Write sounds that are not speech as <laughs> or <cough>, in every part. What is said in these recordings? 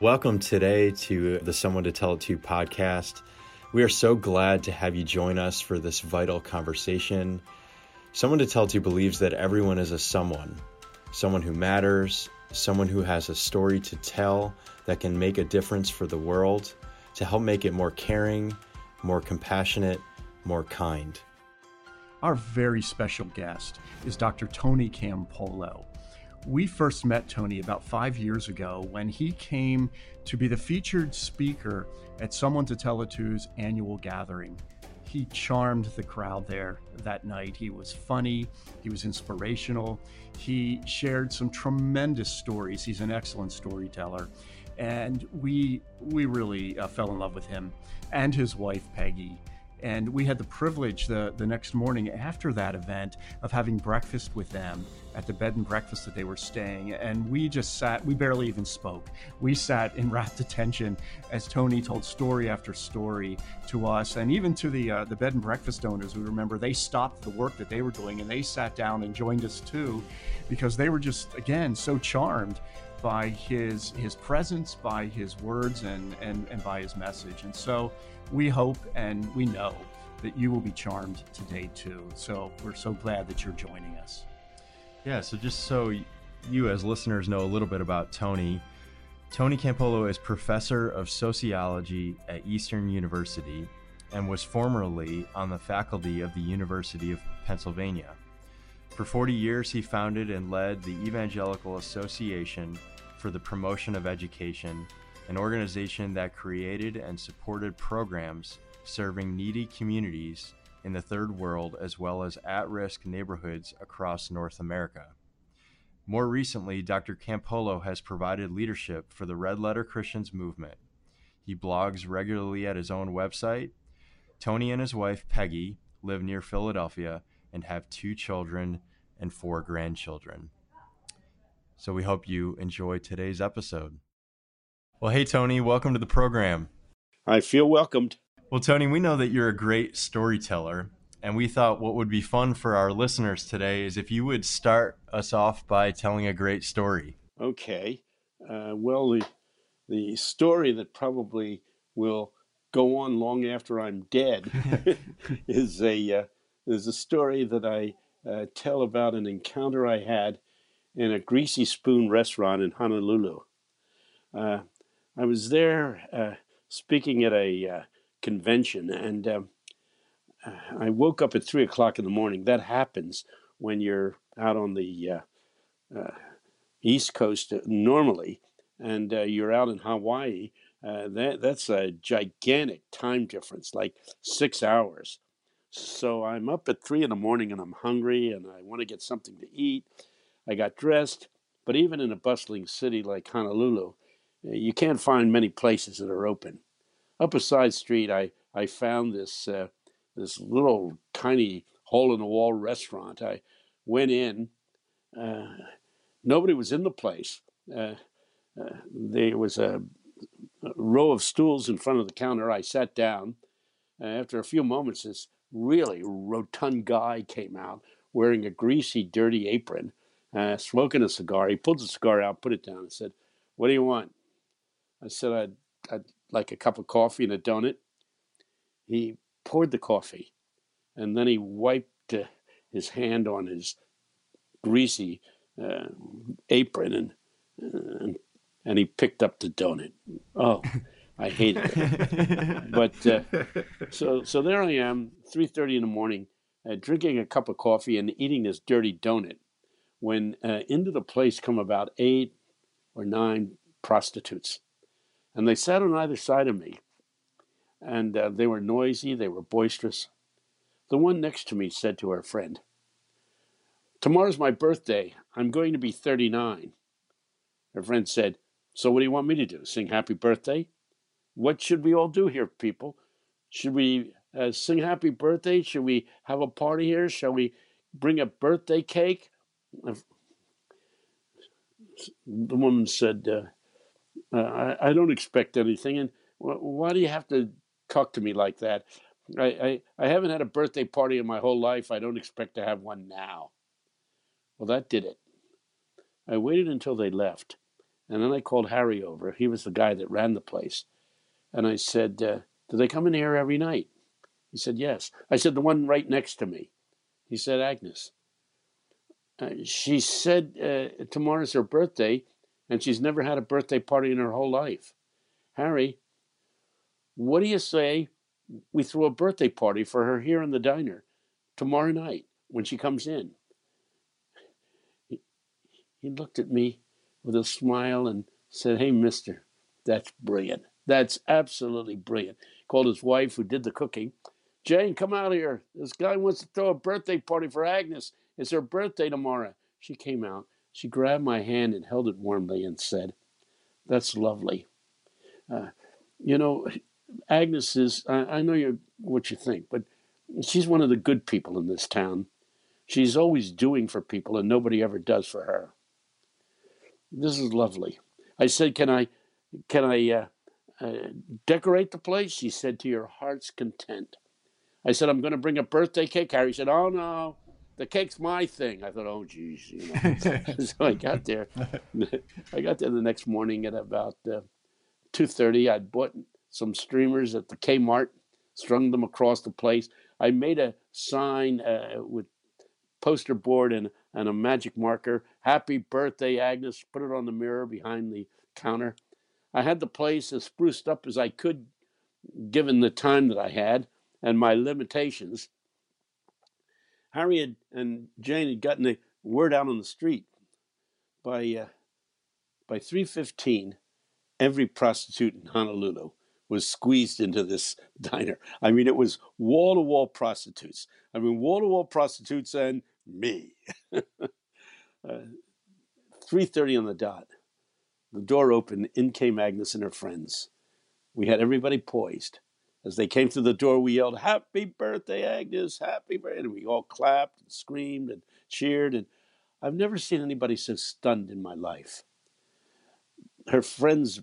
Welcome today to the Someone to Tell It To podcast. We are so glad to have you join us for this vital conversation. Someone to Tell It To believes that everyone is a someone, someone who matters, someone who has a story to tell that can make a difference for the world, to help make it more caring, more compassionate, more kind. Our very special guest is Dr. Tony Campolo. We first met Tony about five years ago when he came to be the featured speaker at Someone to Tell It To's annual gathering. He charmed the crowd there that night. He was funny, he was inspirational, he shared some tremendous stories. He's an excellent storyteller. And we, we really uh, fell in love with him and his wife, Peggy. And we had the privilege the, the next morning after that event of having breakfast with them at the bed and breakfast that they were staying. And we just sat, we barely even spoke. We sat in <laughs> rapt attention as Tony told story after story to us and even to the, uh, the bed and breakfast owners. We remember they stopped the work that they were doing and they sat down and joined us too because they were just, again, so charmed by his his presence, by his words, and and and by his message. And so we hope and we know that you will be charmed today too. So we're so glad that you're joining us. Yeah. So just so you as listeners know a little bit about Tony. Tony Campolo is professor of sociology at Eastern University and was formerly on the faculty of the University of Pennsylvania. For 40 years, he founded and led the Evangelical Association for the Promotion of Education, an organization that created and supported programs serving needy communities in the third world as well as at risk neighborhoods across North America. More recently, Dr. Campolo has provided leadership for the Red Letter Christians movement. He blogs regularly at his own website. Tony and his wife, Peggy, live near Philadelphia and have two children and four grandchildren. So we hope you enjoy today's episode. Well, hey, Tony, welcome to the program. I feel welcomed. Well, Tony, we know that you're a great storyteller, and we thought what would be fun for our listeners today is if you would start us off by telling a great story. Okay. Uh, well, the, the story that probably will go on long after I'm dead <laughs> <laughs> is a uh, is a story that I uh, tell about an encounter I had in a Greasy Spoon restaurant in Honolulu. Uh, I was there uh, speaking at a uh, convention, and um, I woke up at three o'clock in the morning. That happens when you're out on the uh, uh, East Coast normally, and uh, you're out in Hawaii. that that's a gigantic time difference, like six hours. So I'm up at three in the morning and I'm hungry and I want to get something to eat. I got dressed, but even in a bustling city like Honolulu, you can't find many places that are open. Up a side street, I, I found this uh, this little tiny hole in the wall restaurant. I went in. Uh, nobody was in the place. Uh, uh there was a, a, row of stools in front of the counter. I sat down. after a few moments, this really rotund guy came out wearing a greasy, dirty apron uh, smoking a cigar. He pulled the cigar out, put it down, and said, "What do you want?" I said, "I'd, I'd like a cup of coffee and a donut." He poured the coffee, and then he wiped uh, his hand on his greasy uh, apron, and, and and he picked up the donut. Oh, I hate it. but uh, so so there I am, three thirty in the morning, uh, drinking a cup of coffee and eating this dirty donut when uh, into the place come about eight or nine prostitutes. And they sat on either side of me. And uh, they were noisy, they were boisterous. The one next to me said to her friend, Tomorrow's my birthday. I'm going to be 39. Her friend said, So what do you want me to do? Sing happy birthday? What should we all do here, people? Should we uh, sing happy birthday? Should we have a party here? Shall we bring a birthday cake? the woman said, uh, uh, I, I, don't expect anything. And why do you have to talk to me like that? I, I, I haven't had a birthday party in my whole life. I don't expect to have one now. Well, that did it. I waited until they left. And then I called Harry over. He was the guy that ran the place. And I said, uh, Do they come in here every night? He said, Yes. I said, The one right next to me. He said, Agnes. Uh, she said uh, tomorrow's her birthday, and she's never had a birthday party in her whole life. Harry, what do you say we throw a birthday party for her here in the diner tomorrow night when she comes in? He, he looked at me with a smile and said, Hey, mister, that's brilliant. That's absolutely brilliant. Called his wife, who did the cooking. Jane, come out here. This guy wants to throw a birthday party for Agnes. It's her birthday tomorrow. She came out. She grabbed my hand and held it warmly and said, That's lovely. Uh, you know, Agnes is, I, I know you what you think, but she's one of the good people in this town. She's always doing for people, and nobody ever does for her. This is lovely. I said, Can I, can I uh, uh, decorate the place? She said, To your heart's content. I said, I'm going to bring a birthday cake. Harry said, Oh, no, the cake's my thing. I thought, Oh, geez. You know. <laughs> <laughs> so I got there. <laughs> I got there the next morning at about uh, 2.30. I'd bought some streamers at the Kmart, strung them across the place. I made a sign uh, with poster board and, and a magic marker. Happy birthday, Agnes. Put it on the mirror behind the counter. I had the place as spruced up as I could, given the time that I had and my limitations. Harry and Jane had gotten the word out on the street. By uh, by three fifteen, every prostitute in Honolulu was squeezed into this <laughs> diner. I mean, it was wall to wall prostitutes. I mean, wall to wall prostitutes and me. <laughs> uh, three thirty on the dot. The door opened. In came Agnes and her friends. We had everybody poised. As they came through the door, we yelled, Happy birthday, Agnes! Happy birthday! And we all clapped and screamed and cheered. And I've never seen anybody so stunned in my life. Her friends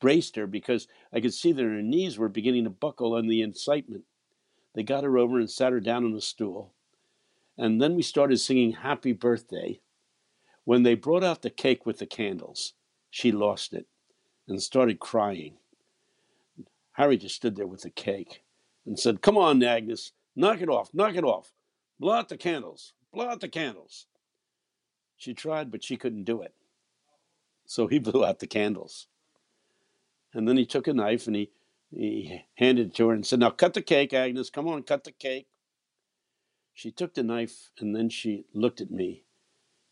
braced her because I could see that her knees were beginning to buckle on the incitement. They got her over and sat her down on a stool. And then we started singing Happy Birthday. When they brought out the cake with the candles, she lost it and started crying. Harry just stood there with the cake and said, Come on, Agnes, knock it off, knock it off. Blow out the candles, blow out the candles. She tried, but she couldn't do it. So he <laughs> blew out the candles. And then he took a knife and he, he handed it to her and said, Now cut the cake, Agnes. Come on, cut the cake. She took the knife and then she looked at me,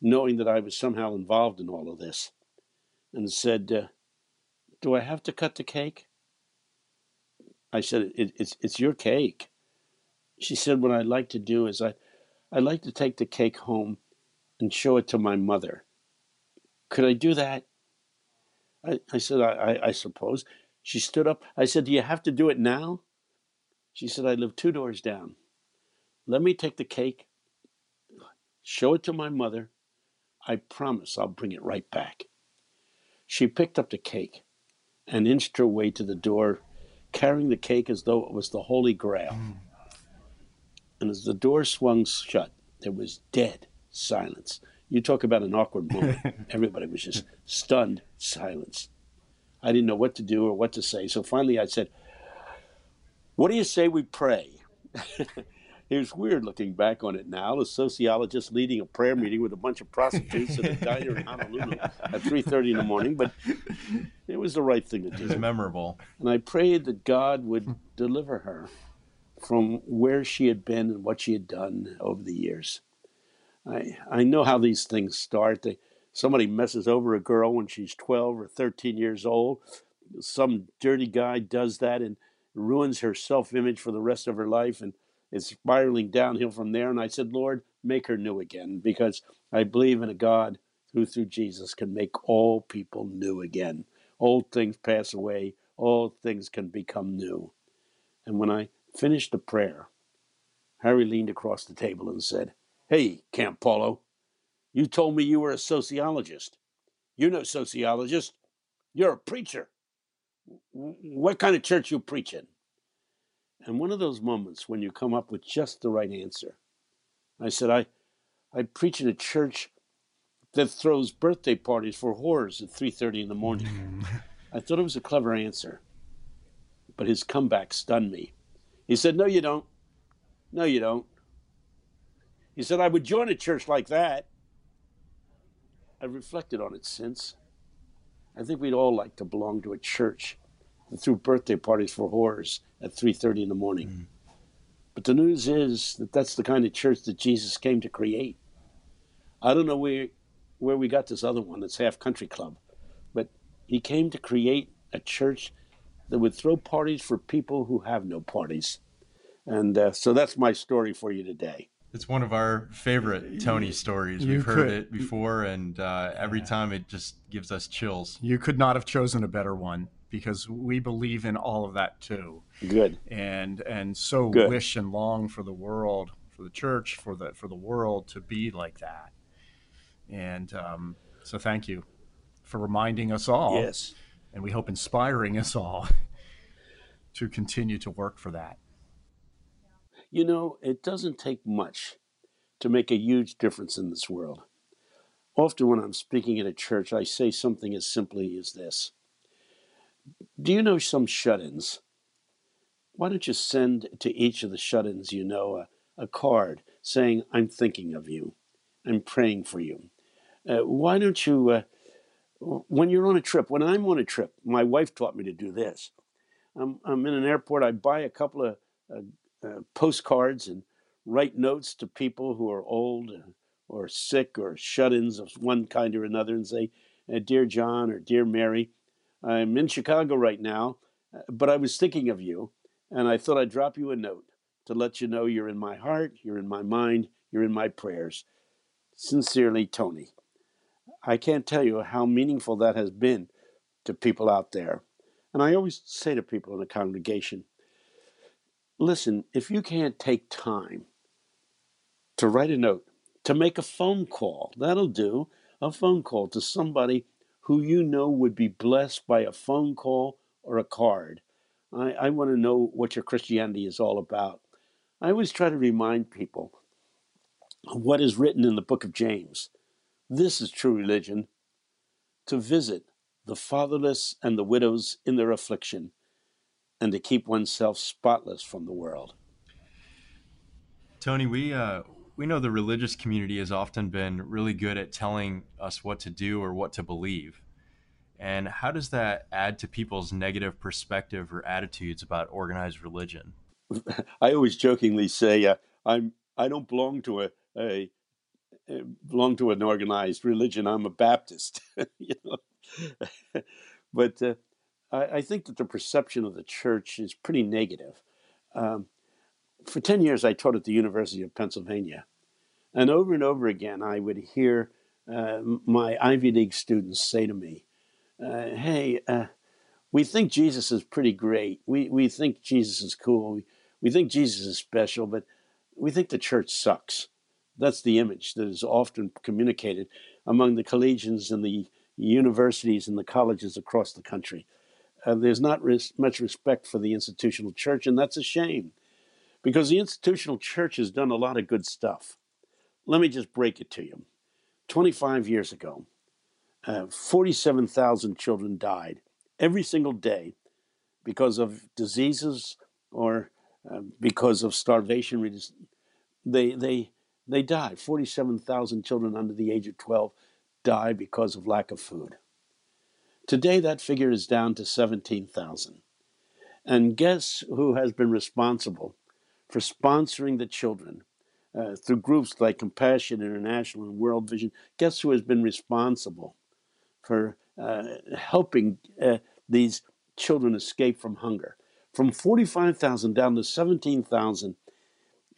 knowing that I was somehow involved in all of this, and said, uh, Do I have to cut the cake? I said, it, it's, it's your cake. She said, What I'd like to do is I, I'd like to take the cake home and show it to my mother. Could I do that? I, I said, I, I, I suppose. She stood up. I said, Do you have to do it now? She said, I live two doors down. Let me take the cake, show it to my mother. I promise I'll bring it right back. She picked up the cake and inched her way to the door carrying the cake as though it was the Holy Grail. Mm. And as the door swung shut, there was dead silence. You talk about an awkward moment. <laughs> Everybody was just stunned silence. I didn't know what to do or what to say. So finally I said, What do you say we pray? <laughs> it was weird looking back on it now. A sociologist leading a prayer meeting with a bunch of prostitutes at a diner in Honolulu at 3.30 in the morning, but it was the right thing to do. It was memorable. And I prayed that God would deliver her from where she had been and what she had done over the years. I, I know how these things start. They, somebody messes over a girl when she's 12 or 13 years old. Some dirty guy does that and ruins her self image for the rest of her life. And it's spiraling downhill from there. And I said, Lord, make her new again because I believe in a God who through Jesus can make all people new again. Old things pass away, all things can become new. And when I finished the prayer, Harry leaned across the table and said, Hey, Campolo, you told me you were a sociologist. You're no sociologist. You're a preacher. What kind of church you preach in? And one of those moments when you come up with just the right answer. I said, I, I preach in a church that throws birthday parties for whores at 3:30 in the morning. Mm-hmm. I thought it was a clever answer, but his comeback stunned me. He said, "No, you don't. No, you don't." He said, "I would join a church like that." I've reflected on it since. I think we'd all like to belong to a church that threw birthday parties for whores at 3:30 in the morning. Mm. But the news is that that's the kind of church that Jesus came to create. I don't know where where we got this other one that's half country club, but he came to create a church that would throw parties for people who have no parties. And uh, so that's my story for you today. It's one of our favorite Tony stories. You We've heard it before, and uh, every yeah. time it just gives us chills. You could not have chosen a better one because we believe in all of that too. Good. And and so Good. wish and long for the world, for the church, for the for the world to be like that. And um, so thank you for reminding us all. Yes. And we hope inspiring us all <laughs> to continue to work for that. You know, it doesn't take much to make a huge difference in this world. Often, when I'm speaking at a church, I say something as simply as this do you know some shut ins? Why don't you send to each of the shut ins you know a, a card saying, I'm thinking of you, I'm praying for you? Uh, why don't you, uh, when you're on a trip, when I'm on a trip, my wife taught me to do this. I'm, I'm in an airport, I buy a couple of uh, uh postcards and write notes to people who are old or sick or shut ins of one kind or another and say, uh, Dear John or Dear Mary, I'm in Chicago right now, uh, but I was thinking of you, and I thought I'd drop you a note to let you know you're in my heart, you're in my mind, you're in my prayers. Sincerely, Tony. I can't tell you how meaningful that has been to people out there. And I always say to people in the congregation listen, if you can't take time to write a note, to make a phone call, that'll do, a phone call to somebody who you know would be blessed by a phone call or a card. I, I want to know what your Christianity is all about. I always try to remind people what is written in the book of James. This is true religion to visit the fatherless and the widows in their affliction, and to keep oneself spotless from the world. Tony, we uh, we know the religious community has often been really good at telling us what to do or what to believe. And how does that add to people's negative perspective or attitudes about organized religion? <laughs> I always jokingly say uh, I'm I don't belong to a, a, belong to an organized religion. I'm a Baptist, <laughs> you know. <laughs> but uh, I, I, think that the perception of the church is pretty negative. Um, for 10 years, I taught at the University of Pennsylvania. And over and over again, I would hear uh, my Ivy League students say to me, uh, Hey, uh, we think Jesus is pretty great. We, we think Jesus is cool. We, we think Jesus is special, but we think the church sucks. That's the image that is often communicated among the collegians and the universities and the colleges across the country. Uh, there's not res- much respect for the institutional church, and that's a shame because the institutional church has done a lot of good stuff. Let me just break it to you. 25 years ago, uh, 47,000 children died every single day because of diseases or uh, because of starvation. They, they, they died. 47,000 children under the age of 12 die because of lack of food. Today, that figure is down to 17,000. And guess who has been responsible for sponsoring the children uh, through groups like Compassion International and World Vision. Guess who has been responsible for uh, helping uh, these children escape from hunger? From 45,000 down to 17,000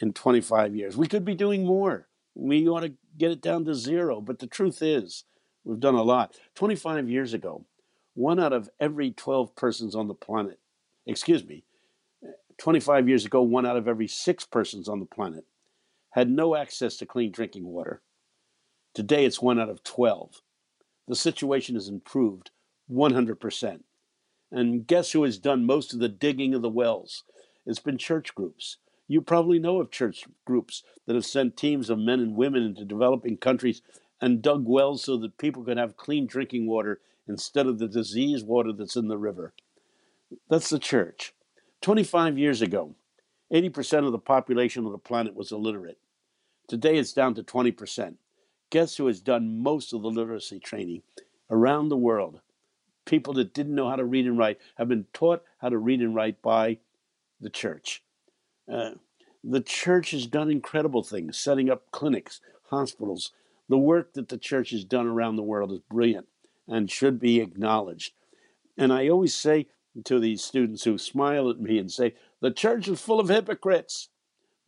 in 25 years. We could be doing more. We ought to get it down to zero. But the truth is, we've done a lot. 25 years ago, one out of every 12 persons on the planet, excuse me, 25 years ago, one out of every six persons on the planet had no access to clean drinking water. Today, it's one out of 12. The situation has improved 100%. And guess who has done most of the digging of the wells? It's been church groups. You probably know of church groups that have sent teams of men and women into developing countries and dug wells so that people could have clean drinking water instead of the diseased water that's in the river. That's the church. 25 years ago, 80% of the population of the planet was illiterate. Today it's down to 20%. Guess who has done most of the literacy training around the world? People that didn't know how to read and write have been taught how to read and write by the church. Uh, the church has done incredible things, setting up clinics, hospitals. The work that the church has done around the world is brilliant and should be acknowledged. And I always say to these students who smile at me and say, The church is full of hypocrites.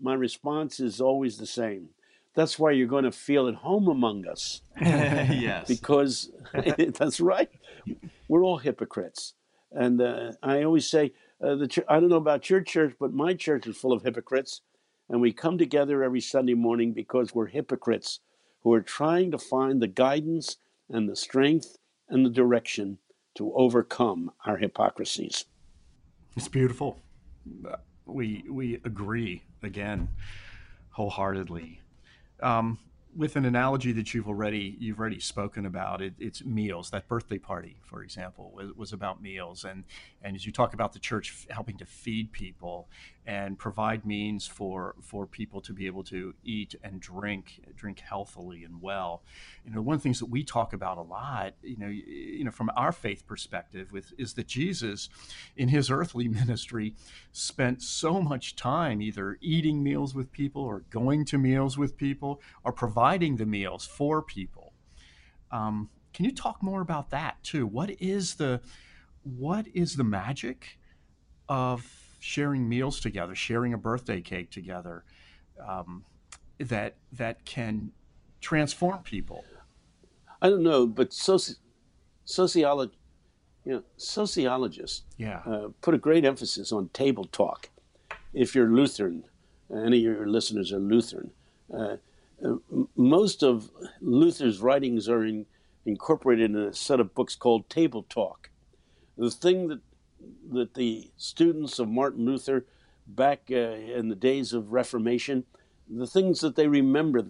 My response is always the same. That's why you're going to feel at home among us. <laughs> yes. Because <laughs> <laughs> that's right. We're all hypocrites. And uh, I always say, uh, the ch- I don't know about your church, but my church is full of hypocrites. And we come together every Sunday morning because we're hypocrites who are trying to find the guidance and the strength and the direction to overcome our hypocrisies. It's beautiful. We we agree again wholeheartedly. Um, with an analogy that you've already you've already spoken about it, it's meals that birthday party for example was, was, about meals and and as you talk about the church helping to feed people and provide means for for people to be able to eat and drink drink healthily and well. You know one of the things that we talk about a lot you know you know from our faith perspective with is that Jesus in his earthly <laughs> ministry spent so much time either eating meals with people or going to meals with people or providing the meals for people. Um, can you talk more about that too? What is the what is the magic of sharing meals together, sharing a birthday cake together, um, that that can transform people. I don't know, but soci- sociology, you know, sociologists yeah. uh, put a great emphasis on table talk. If you're Lutheran, any of your listeners are Lutheran. Uh, uh most of Luther's writings are in, incorporated in a set of books called Table Talk. The thing that that the students of Martin Luther back uh, in the days of Reformation, the things that they remember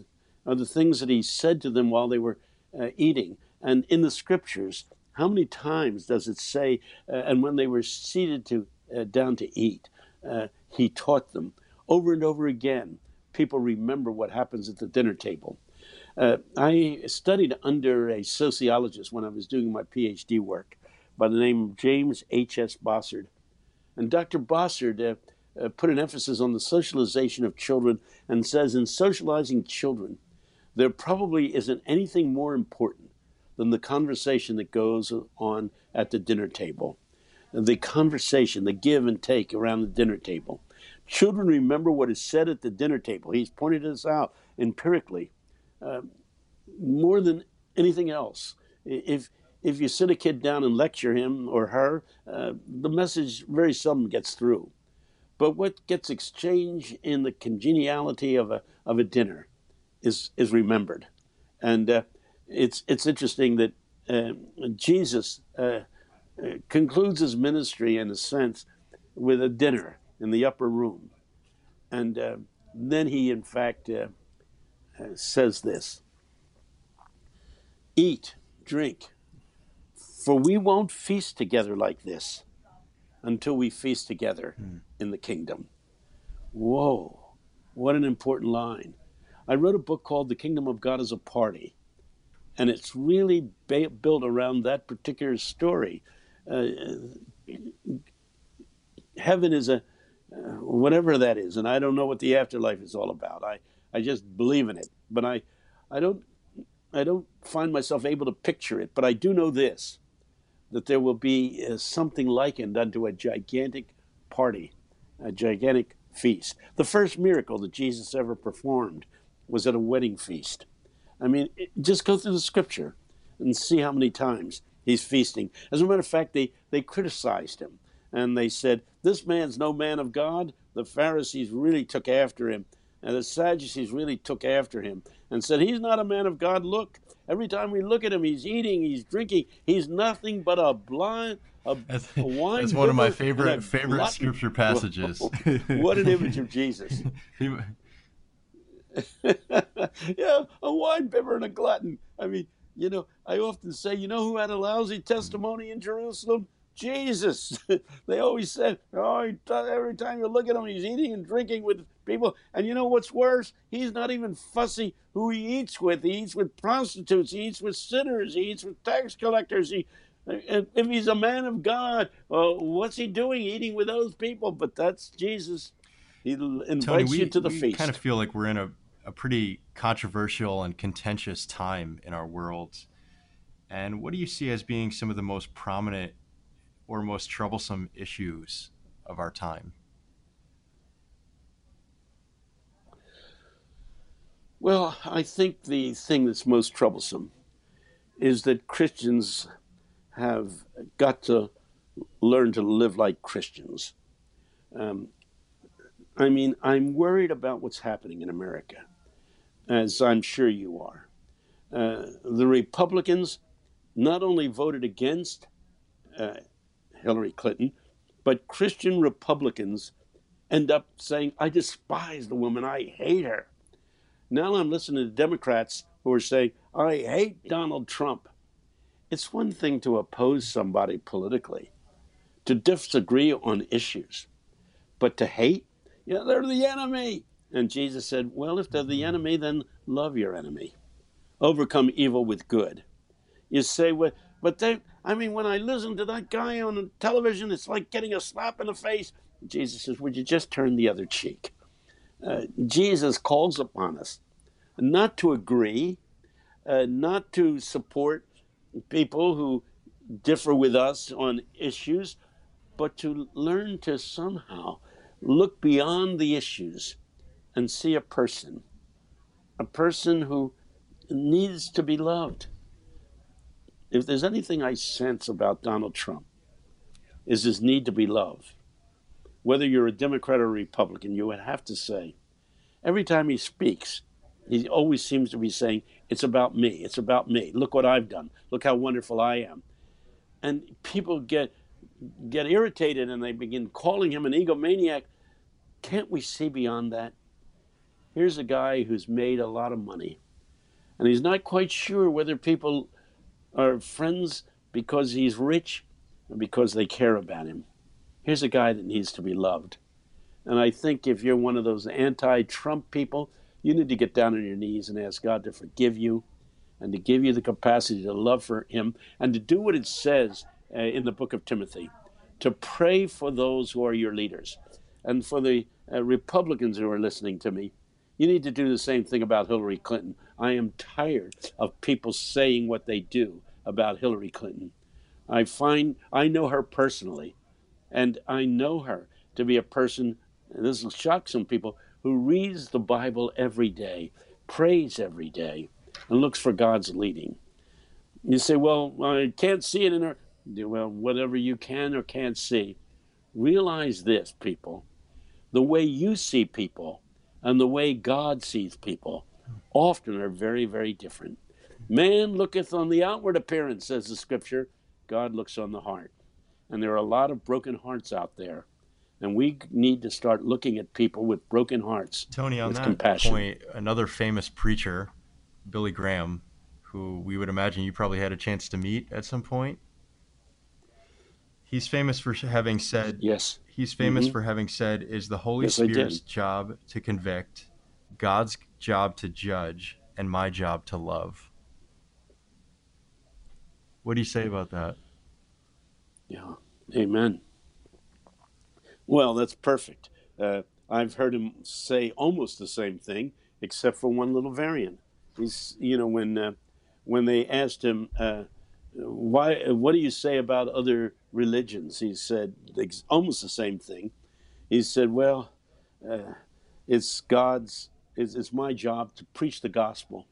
are the things that he said to them while they were uh, eating. And in the scriptures, how many times does it say, uh, and when they were seated to uh, down to eat, uh, he taught them over and over again. People remember what happens at the dinner table. Uh, I studied under a sociologist when I was doing my PhD work, by the name of James H.S. Bossard. And Dr. Bossard uh, uh, put an emphasis on the socialization of children and says in socializing children, there probably isn't anything more important than the conversation that goes on at the dinner table. The conversation, the give and take around the dinner table. Children remember what is said at the dinner table. He's pointed this out empirically uh, more than anything else. If if you sit a kid down and lecture him or her, uh, the message very seldom gets through. But what gets exchanged in the congeniality of a, of a dinner is, is remembered. And uh, it's, it's interesting that uh, Jesus uh, concludes his ministry, in a sense, with a dinner in the upper room. And uh, then he, in fact, uh, says this Eat, drink, for we won't feast together like this until we feast together mm. in the kingdom. Whoa, what an important line. I wrote a book called The Kingdom of God as a Party, and it's really ba- built around that particular story. Uh, heaven is a uh, whatever that is, and I don't know what the afterlife is all about. I, I just believe in it, but I, I don't I don't find myself able to picture it. But I do know this: that there will be uh, something likened unto a gigantic party, a gigantic feast. The first miracle that Jesus ever performed was at a wedding feast. I mean, it, just go through the scripture and see how many times he's feasting. As a matter of fact, they, they criticized him and they said, This man's no man of God. The Pharisees really took after him, and the Sadducees really took after him and said, He's not a man of God. Look, Every time we look at him, he's eating, he's drinking. He's nothing but a blind, a, <laughs> that's, a wine. That's one of my favorite favorite glutton. scripture passages. <laughs> what an image of Jesus. <laughs> yeah, a wine bibber and a glutton. I mean, you know, I often say, you know who had a lousy testimony in Jerusalem? Jesus. they always said, oh, every time you look at him, he's eating and drinking with people. And you know what's worse? He's not even fussy who he eats with. He eats with prostitutes. He eats with sinners. He eats with tax collectors. He, if he's a man of God, well, what's he doing eating with those people? But that's Jesus. He invites Tony, we, you to the we feast. kind of feel like we're in a, a pretty controversial and contentious time in our world. And what do you see as being some of the most prominent or most troublesome issues of our time? Well, I think the thing that's most troublesome is that Christians have got to learn to live like Christians. Um, I mean, I'm worried about what's happening in America, as I'm sure you are. Uh, the Republicans not only voted against uh, Hillary Clinton, but Christian Republicans end up saying, I despise the woman, I hate her. Now I'm listening to Democrats who are saying, I hate Donald Trump. It's one thing to oppose somebody politically, to disagree on issues, but to hate, yeah, they're the enemy. And Jesus said, Well, if they're the enemy, then love your enemy. Overcome evil with good. You say, well, but they, I mean, when I listen to that guy on television, it's like getting a slap in the face. Jesus says, Would you just turn the other cheek? Uh, Jesus calls upon us not to agree, uh, not to support people who differ with us on issues, but to learn to somehow look beyond the issues and see a person, a person who needs to be loved. If there's anything I sense about Donald Trump, is his need to be loved. Whether you're a Democrat or a Republican, you would have to say, every time he speaks, he always seems to be saying, It's about me. It's about me. Look what I've done. Look how wonderful I am. And people get get irritated and they begin calling him an egomaniac. Can't we see beyond that? Here's a guy who's made a lot of money, and he's not quite sure whether people are friends because he's rich or because they care about him. Here's a guy that needs to be loved. And I think if you're one of those anti Trump people, you need to get down on your knees and ask God to forgive you and to give you the capacity to love for Him and to do what it says uh, in the book of Timothy to pray for those who are your leaders. And for the uh, Republicans who are listening to me, you need to do the same thing about Hillary Clinton. I am tired of people saying what they do about Hillary Clinton. I find I know her personally, and I know her to be a person, and this will shock some people, who reads the Bible every day, prays every day, and looks for God's leading. You say, well, I can't see it in her. Well, whatever you can or can't see, realize this, people. The way you see people and the way God sees people often are very, very different. Man looketh on the outward appearance, says the scripture. God looks on the heart. And there are a lot of broken hearts out there and we need to start looking at people with broken hearts. Tony, on that compassion. point, another famous preacher, Billy Graham, who we would imagine you probably had a chance to meet at some point. He's famous for having said, Yes. He's famous Mhm. for having said, "Is the Holy Yes, Spirit's job to convict, God's job to judge, and my job to love." What do you say about that? Yeah. Amen. Well, that's perfect. Uh, I've heard him say almost the same thing, except for one little variant. He's, you know, when uh, when they asked him, uh, "Why? What do you say about other religions?" He said ex- almost the same thing. He said, "Well, uh, it's God's. It's, it's my job to preach the gospel.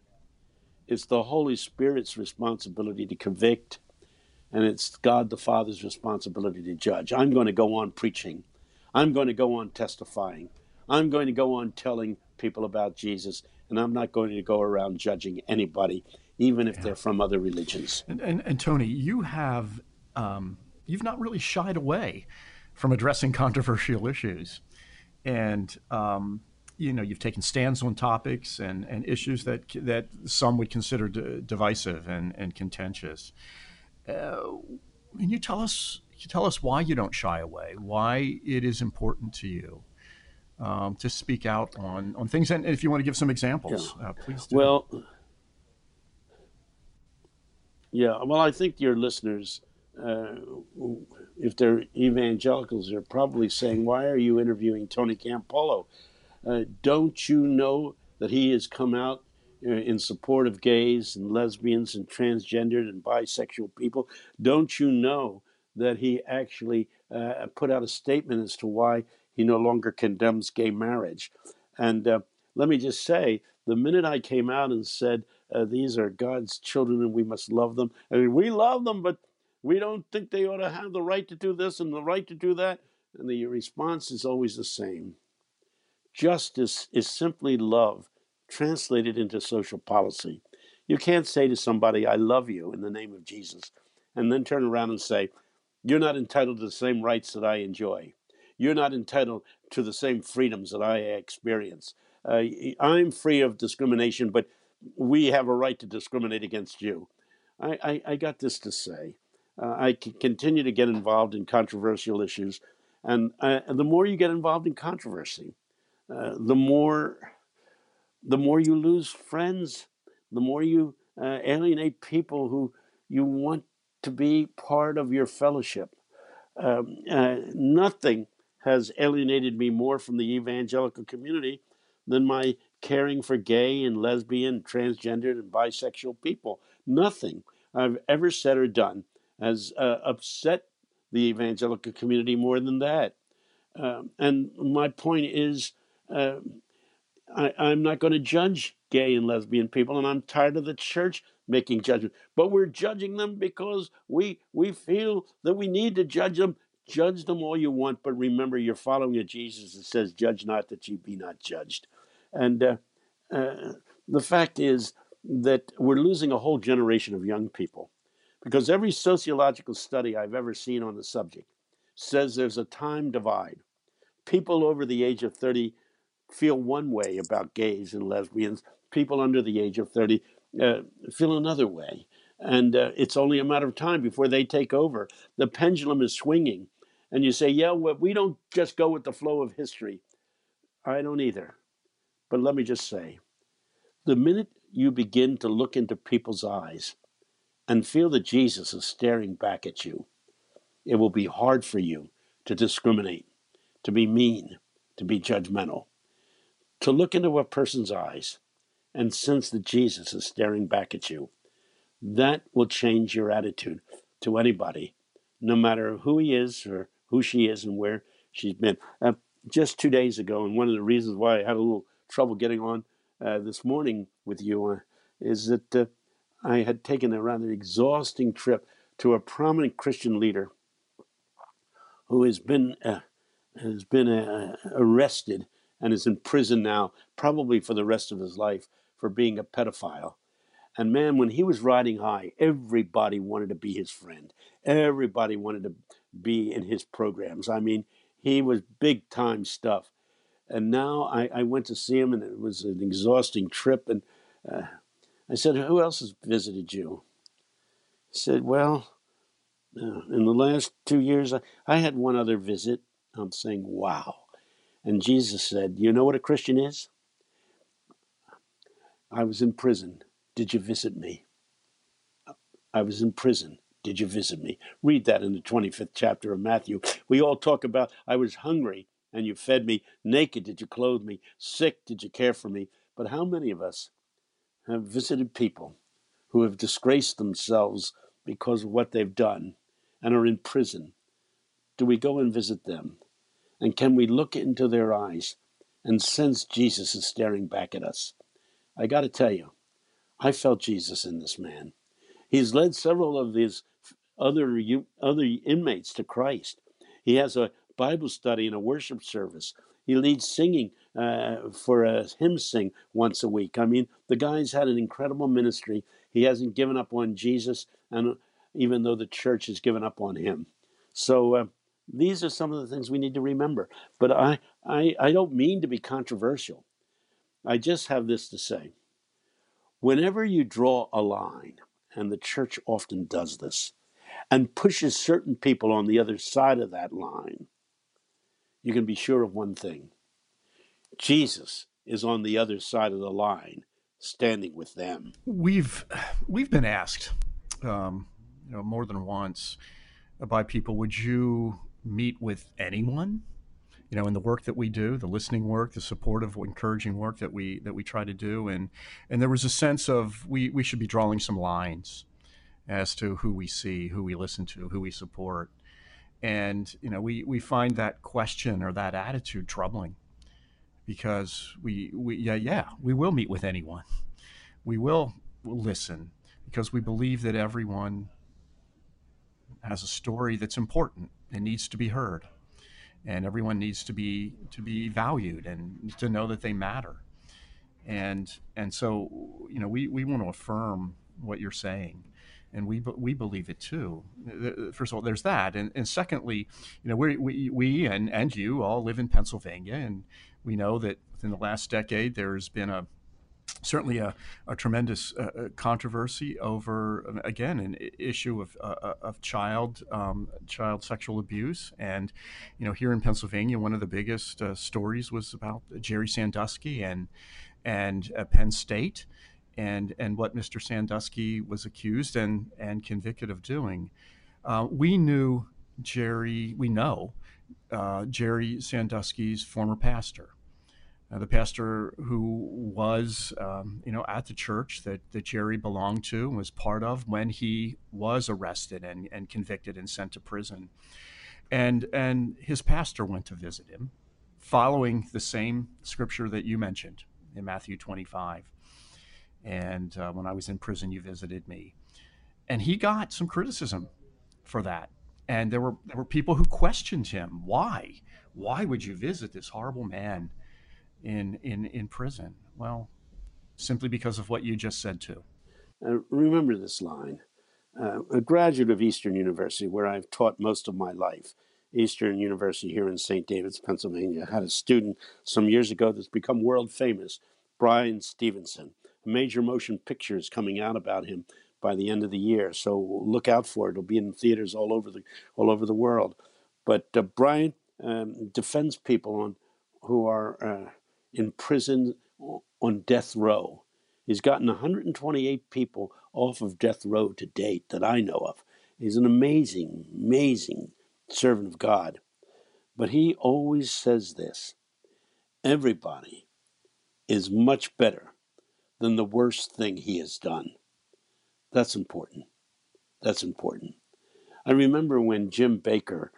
It's the Holy Spirit's responsibility to convict." And it's God the Father's responsibility to judge. I'm going to go on preaching. I'm going to go on testifying. I'm going to go on telling people about Jesus, and I'm not going to go around judging anybody, even if yeah. they're from other religions. And, and, and Tony, you have um, you've not really shied away from addressing <laughs> controversial issues, and um, you know you've taken stands on topics and, and issues that that some would consider d- divisive and, and contentious. Uh, can you tell us can you tell us why you don't shy away? Why it is important to you um, to speak out on on things? And if you want to give some examples, yeah. uh, please. Do. Well, yeah. Well, I think your listeners. Uh, if they're evangelicals, they're probably saying, "Why are you interviewing Tony Campolo?" Uh, don't you know that he has come out in support of gays and lesbians and transgendered and bisexual people? Don't you know that he actually uh, put out a statement as to why he no longer condemns gay marriage? And uh, let me just say, the minute I came out and said, uh, these are God's children and we must love them, I mean, we love them, but we don't think they ought to have the right to do this and the right to do that. And the response is always the same Justice is simply love translated into social policy. You can't say to somebody, I love you in the name of Jesus, and then turn around and say, You're not entitled to the same rights that I enjoy. You're not entitled to the same freedoms that I experience. Uh, I'm free of discrimination, but we have a right to discriminate against you. I, I, I got this to say. Uh, I continue to get involved in controversial issues, and, uh, and the more you get involved in controversy, uh, the more the more you lose friends, the more you uh, alienate people who you want to be part of your fellowship. Um, uh, nothing has alienated me more from the evangelical community than my caring for gay and lesbian, transgendered, and bisexual people. Nothing I've ever said or done has uh, upset the evangelical community more than that. Um, and my point is uh, I, I'm not going to judge gay and lesbian people, and I'm tired of the church making judgment. But we're judging them because we we feel that we need to judge them. Judge them all you want, but remember, you're following a Jesus that says, "Judge not, that you be not judged." And uh, uh, the fact is that we're losing a whole generation of young people because every sociological study I've ever seen on the subject says there's a time divide. People over the age of 30 feel one way about gays and lesbians. People under the age of 30 uh, feel another way. And uh, it's only a matter of time before they take over. The pendulum is swinging. And you say, yeah, well, we don't just go with the flow of history. I don't either. But let me just say the minute you begin to look into people's eyes and feel that Jesus is staring back at you, it will be hard for you to discriminate, to be mean, to be judgmental to look into a person's eyes and sense that Jesus is staring back at you. That will change your attitude to anybody, no matter who he is or who she is and where she's been. Uh, just two days ago, and one of the reasons why I had a little trouble getting on uh, this morning with you uh, is that uh, I had taken a rather exhausting trip to a prominent Christian leader who has been uh, has been uh, arrested and is in prison now, probably for the rest of his life, for being a pedophile. And man, when he was riding high, everybody wanted to be his friend. Everybody wanted to be in his programs. I mean, he was big time stuff. And now I, I went to see him, and it was an exhausting trip. And uh, I said, Who else has visited you? He said, Well, uh, in the last two years, I, I had one other visit. I'm saying, Wow. And Jesus said, You know what a Christian is? I was in prison. Did you visit me? I was in prison. Did you visit me? Read that in the 25th chapter of Matthew. We all talk about, I was hungry and you fed me. Naked, did you clothe me? Sick, did you care for me? But how many of us have visited people who have disgraced themselves because of what they've done and are in prison? Do we go and visit them? And can we look into their eyes and sense Jesus is staring back at us? I got to tell you, I felt Jesus in this man. He's led several of these other other inmates to Christ. He has a Bible study and a worship service. He leads singing uh, for a hymn sing once a week. I mean, the guy's had an incredible ministry. He hasn't given up on Jesus, and even though the church has given up on him. So uh, these are some of the things we need to remember. But I, I, I don't mean to be controversial. I just have this to say. Whenever you draw a line, and the church often does this, and pushes certain people on the other side of that line, you can be sure of one thing Jesus is on the other side of the line, standing with them. We've we've been asked, um, you know, more than once by people, would you meet with anyone? You know, in the work that we do, the listening work, the supportive, encouraging work that we that we try to do, and and there was a sense of we we should be drawing some lines as to who we see, who we listen to, who we support, and you know, we we find that question or that attitude troubling because we, we yeah yeah we will meet with anyone. We will listen because we believe that everyone has a story that's important and needs to be heard. And everyone needs to be to be valued and to know that they matter. And and so you know we, we want to affirm what you're saying. And we we believe it too. First of all, there's that, and, and secondly, you know, we we we and and you all live in Pennsylvania, and we know that within the last decade, there's been a certainly a, a tremendous uh, uh controversy over again an issue of, uh, uh, of child um, child sexual abuse and you know here in Pennsylvania one of the biggest uh, stories was about Jerry Sandusky and and uh, Penn State and and what Mr. Sandusky was accused and and convicted of doing we knew Jerry we know Jerry Sandusky's former pastor uh, the pastor who was, um, you know, at the church that, that Jerry belonged to and was part of when he was arrested and, and convicted and sent to prison. And, and his pastor went to visit him, following the same scripture that you mentioned in Matthew 25. And uh, when I was in prison, you visited me. And he got some criticism for that. And there were, there were people who questioned him. Why? Why would you visit this horrible man? In in in prison? Well, simply because of what you just said too. Uh, remember this line. Uh, a graduate of Eastern University, where I've taught most of my life, Eastern University here in St. David's, Pennsylvania, had a student some years ago that's become world famous, Bryan Stevenson. A major motion picture is coming out about him by the end of the year, so look out for it. It'll be in theaters all over the all over the world. But uh, Bryan um, defends people on who are uh, in prison on death row. He's gotten 128 people off of death row to date that I know of. He's an amazing, amazing servant of God. But he always says this everybody is much better than the worst thing he has done. That's important. That's important. I remember when Jim Bakker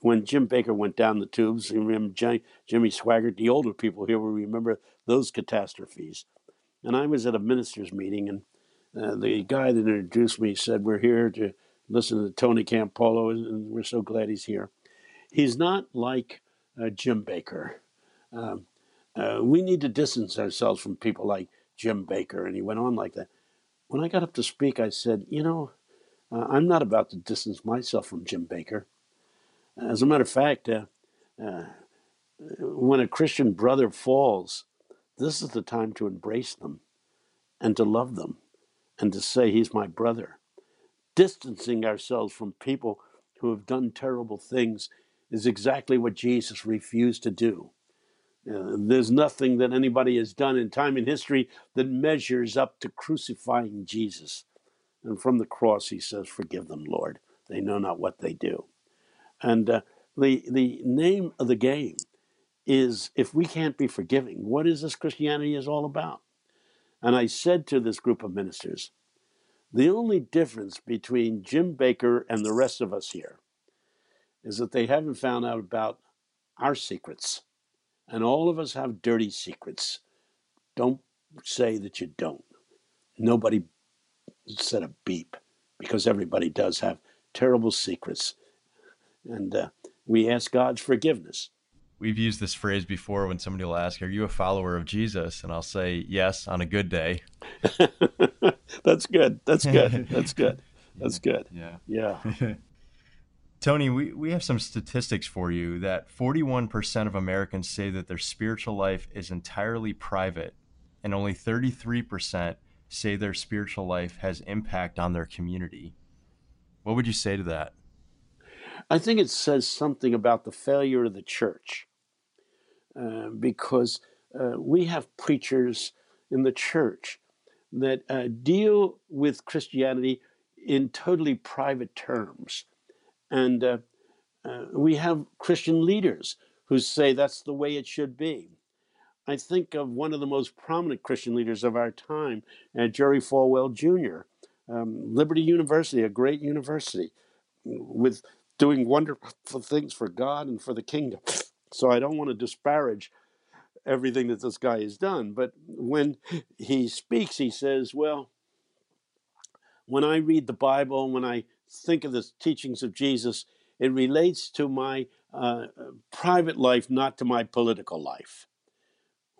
when Jim Bakker went down the tubes. You remember Jimmy Swaggart, the older people here will remember those catastrophes. And I was at a ministers' meeting, and uh, the guy that introduced me said, "We're here to listen to Tony Campolo, and we're so glad he's here." He's not like uh, Jim Bakker. Um, uh, we need to distance ourselves from people like Jim Bakker. and he went on like that. When I got up to speak, I said, "You know, uh, I'm not about to distance myself from Jim Bakker." As a matter of fact, uh, uh, when a Christian brother falls, this is the time to embrace them and to love them and to say, He's my brother. Distancing ourselves from people who have done terrible things is exactly what Jesus refused to do. Uh, there's nothing that anybody has done in time and history that measures up to crucifying Jesus. And from the cross, he says, Forgive them, Lord. They know not what they do. And uh, the the name of the game is if we can't be forgiving, what is this Christianity is all about? And I said to this group of ministers, the only difference between Jim Bakker and the rest of us here is that they haven't found out about our secrets. And all of us have dirty secrets. Don't say that you don't. Nobody said a beep because everybody does have terrible secrets and uh, we ask God's forgiveness. We've used this phrase before when somebody will ask, Are you a follower of Jesus? And I'll say, Yes, on a good day. <laughs> That's good. That's good. <laughs> That's good. That's good. Yeah. Yeah. <laughs> Tony, we, we have some statistics for you that 41% of Americans say that their spiritual life is entirely private and only 33% say their spiritual life has impact on their community. What would you say to that? I think it says something about the failure of the church uh, because uh, we have preachers in the church that uh, deal with Christianity in totally private terms. And uh, uh, we have Christian leaders who say that's the way it should be. I think of one of the most prominent Christian leaders of our time, uh, Jerry Falwell Jr., um, Liberty University, a great university, with doing wonderful things for God and for the kingdom. So I don't want to disparage everything that this guy has done, but when he speaks, he says, Well, when I read the Bible, and when I think of the teachings of Jesus, it relates to my uh, private life, not to my political life.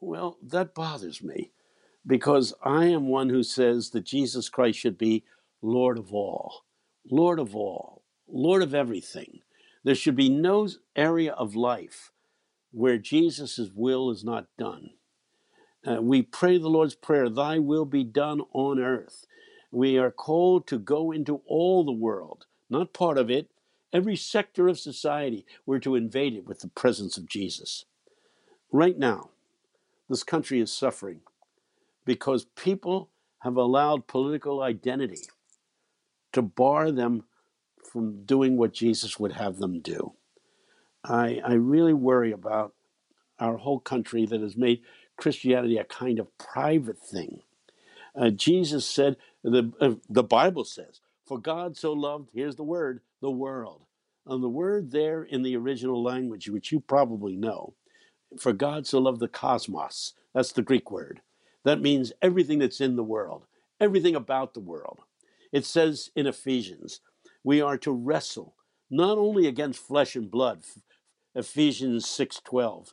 Well, that bothers me because I am one who says that Jesus Christ should be Lord of all, Lord of all, Lord of everything. There should be no area of life where Jesus' will is not done. Uh, we pray the Lord's Prayer, Thy will be done on earth. We are called to go into all the world, not part of it, every sector of society. We're to invade it with the presence of Jesus. Right now, this country is suffering because people have allowed political identity to bar them from doing what Jesus would have them do. I, I really worry about our whole country that has made Christianity a kind of private thing. Uh, Jesus said, the, uh, the Bible says, For God so loved, here's the word, the world. And the word there in the original language, which you probably know, for God so loved the cosmos, that's the Greek word. That means everything that's in the world, everything about the world. It says in Ephesians, we are to wrestle not only against flesh and blood, Ephesians 6:12.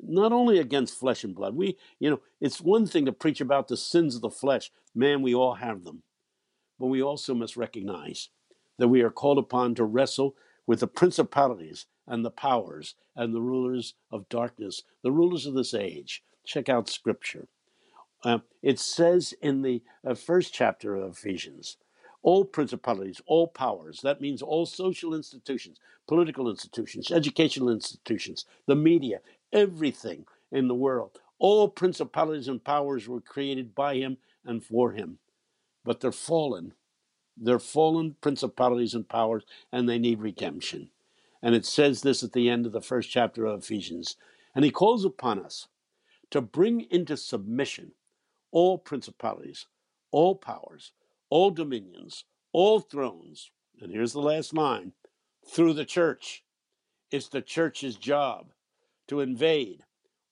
Not only against flesh and blood. We, you know, it's one thing to preach about the sins of the flesh. Man, we all have them. But we also must recognize that we are called upon to wrestle with the principalities and the powers and the rulers of darkness, the rulers of this age. Check out scripture. Uh, it says in the uh, first chapter of Ephesians, all principalities, all powers, that means all social institutions, political institutions, educational institutions, the media, everything in the world, all principalities and powers were created by him and for him. But they're fallen. They're fallen principalities and powers, and they need redemption. And it says this at the end of the first chapter of Ephesians. And he calls upon us to bring into submission all principalities, all powers, all dominions, all thrones. And here's the last line through the church. It's the church's job to invade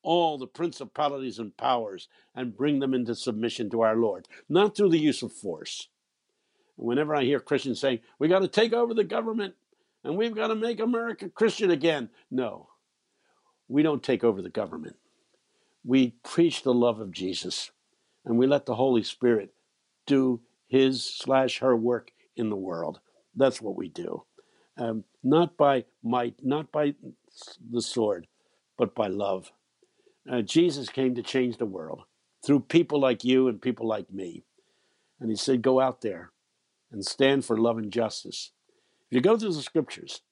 all the principalities and powers and bring them into submission to our Lord, not through the use of force. Whenever I hear Christians saying, we got to take over the government and we've got to make America Christian again, no, we don't take over the government. We preach the love of Jesus and we let the Holy Spirit do his slash her work in the world. That's what we do. Um, not by might, not by the sword, but by love. Uh, Jesus came to change the world through people like you and people like me. And he said, Go out there and stand for love and justice. If you go through the scriptures,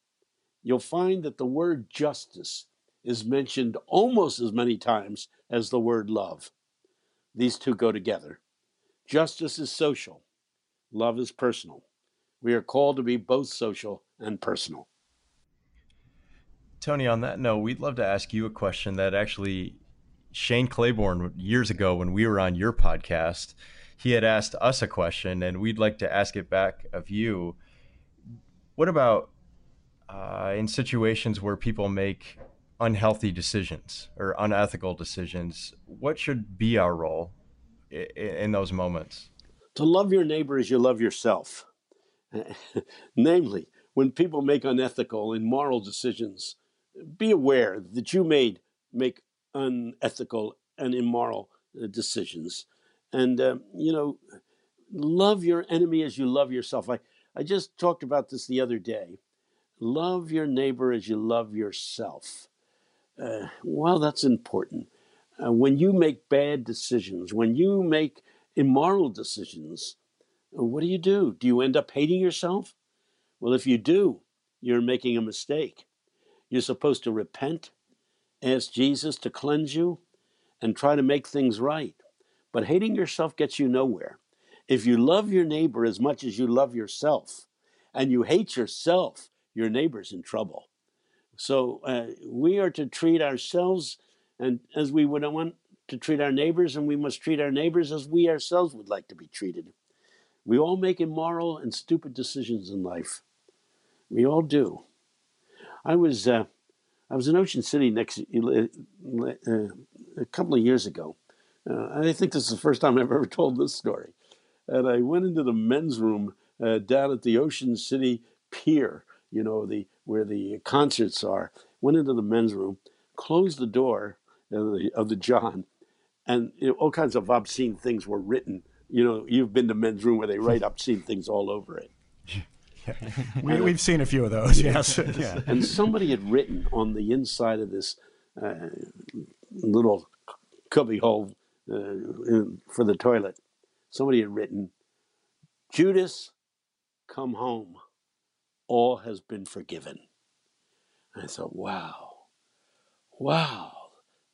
you'll find that the word justice is mentioned almost as many times as the word love. These two go together. Justice is social, love is personal. We are called to be both social and personal. Tony, on that note, we'd love to ask you a question that actually Shane Claiborne years ago when we were on your podcast, he had asked us a question, and we'd like to ask it back of you. What about uh, in situations where people make unhealthy decisions or unethical decisions, what should be our role in, in those moments? To love your neighbor as you love yourself. <laughs> Namely, when people make unethical and moral decisions, be aware that you made make unethical and immoral uh, decisions. And, uh, you know, love your enemy as you love yourself. I, I just talked about this the other day. Love your neighbor as you love yourself. Uh, well, that's important. uh, when you make bad decisions, when you make immoral decisions, uh, what do you do? Do you end up hating yourself? Well, if you do, you're making a mistake. You're supposed to repent, ask Jesus to cleanse you, and try to make things right. But hating yourself gets you nowhere. If you love your neighbor as much as you love yourself, and you hate yourself, your neighbor's in trouble. So uh, we are to treat ourselves and as we would want to treat our neighbors, and we must treat our neighbors as we ourselves would like to be treated. We all make immoral and stupid decisions in life. We all do. I was uh, I was in Ocean City next uh, uh a couple of years ago. Uh, I think this is the first time I've ever <laughs> told this story. And I went into the men's room uh, down at the Ocean City Pier, you know, the where the concerts are. Went into the men's room, closed the door of the, of the John, and you know, all kinds of obscene things were written. You know, you've been to men's room where they write obscene things all over it. Yeah. <laughs> We, we've seen a few of those, yes. <laughs> yeah. And somebody had written on the inside of this uh, little cubbyhole uh, in, for the toilet, somebody had written, Judas, come home. All has been forgiven. And I thought, wow, wow,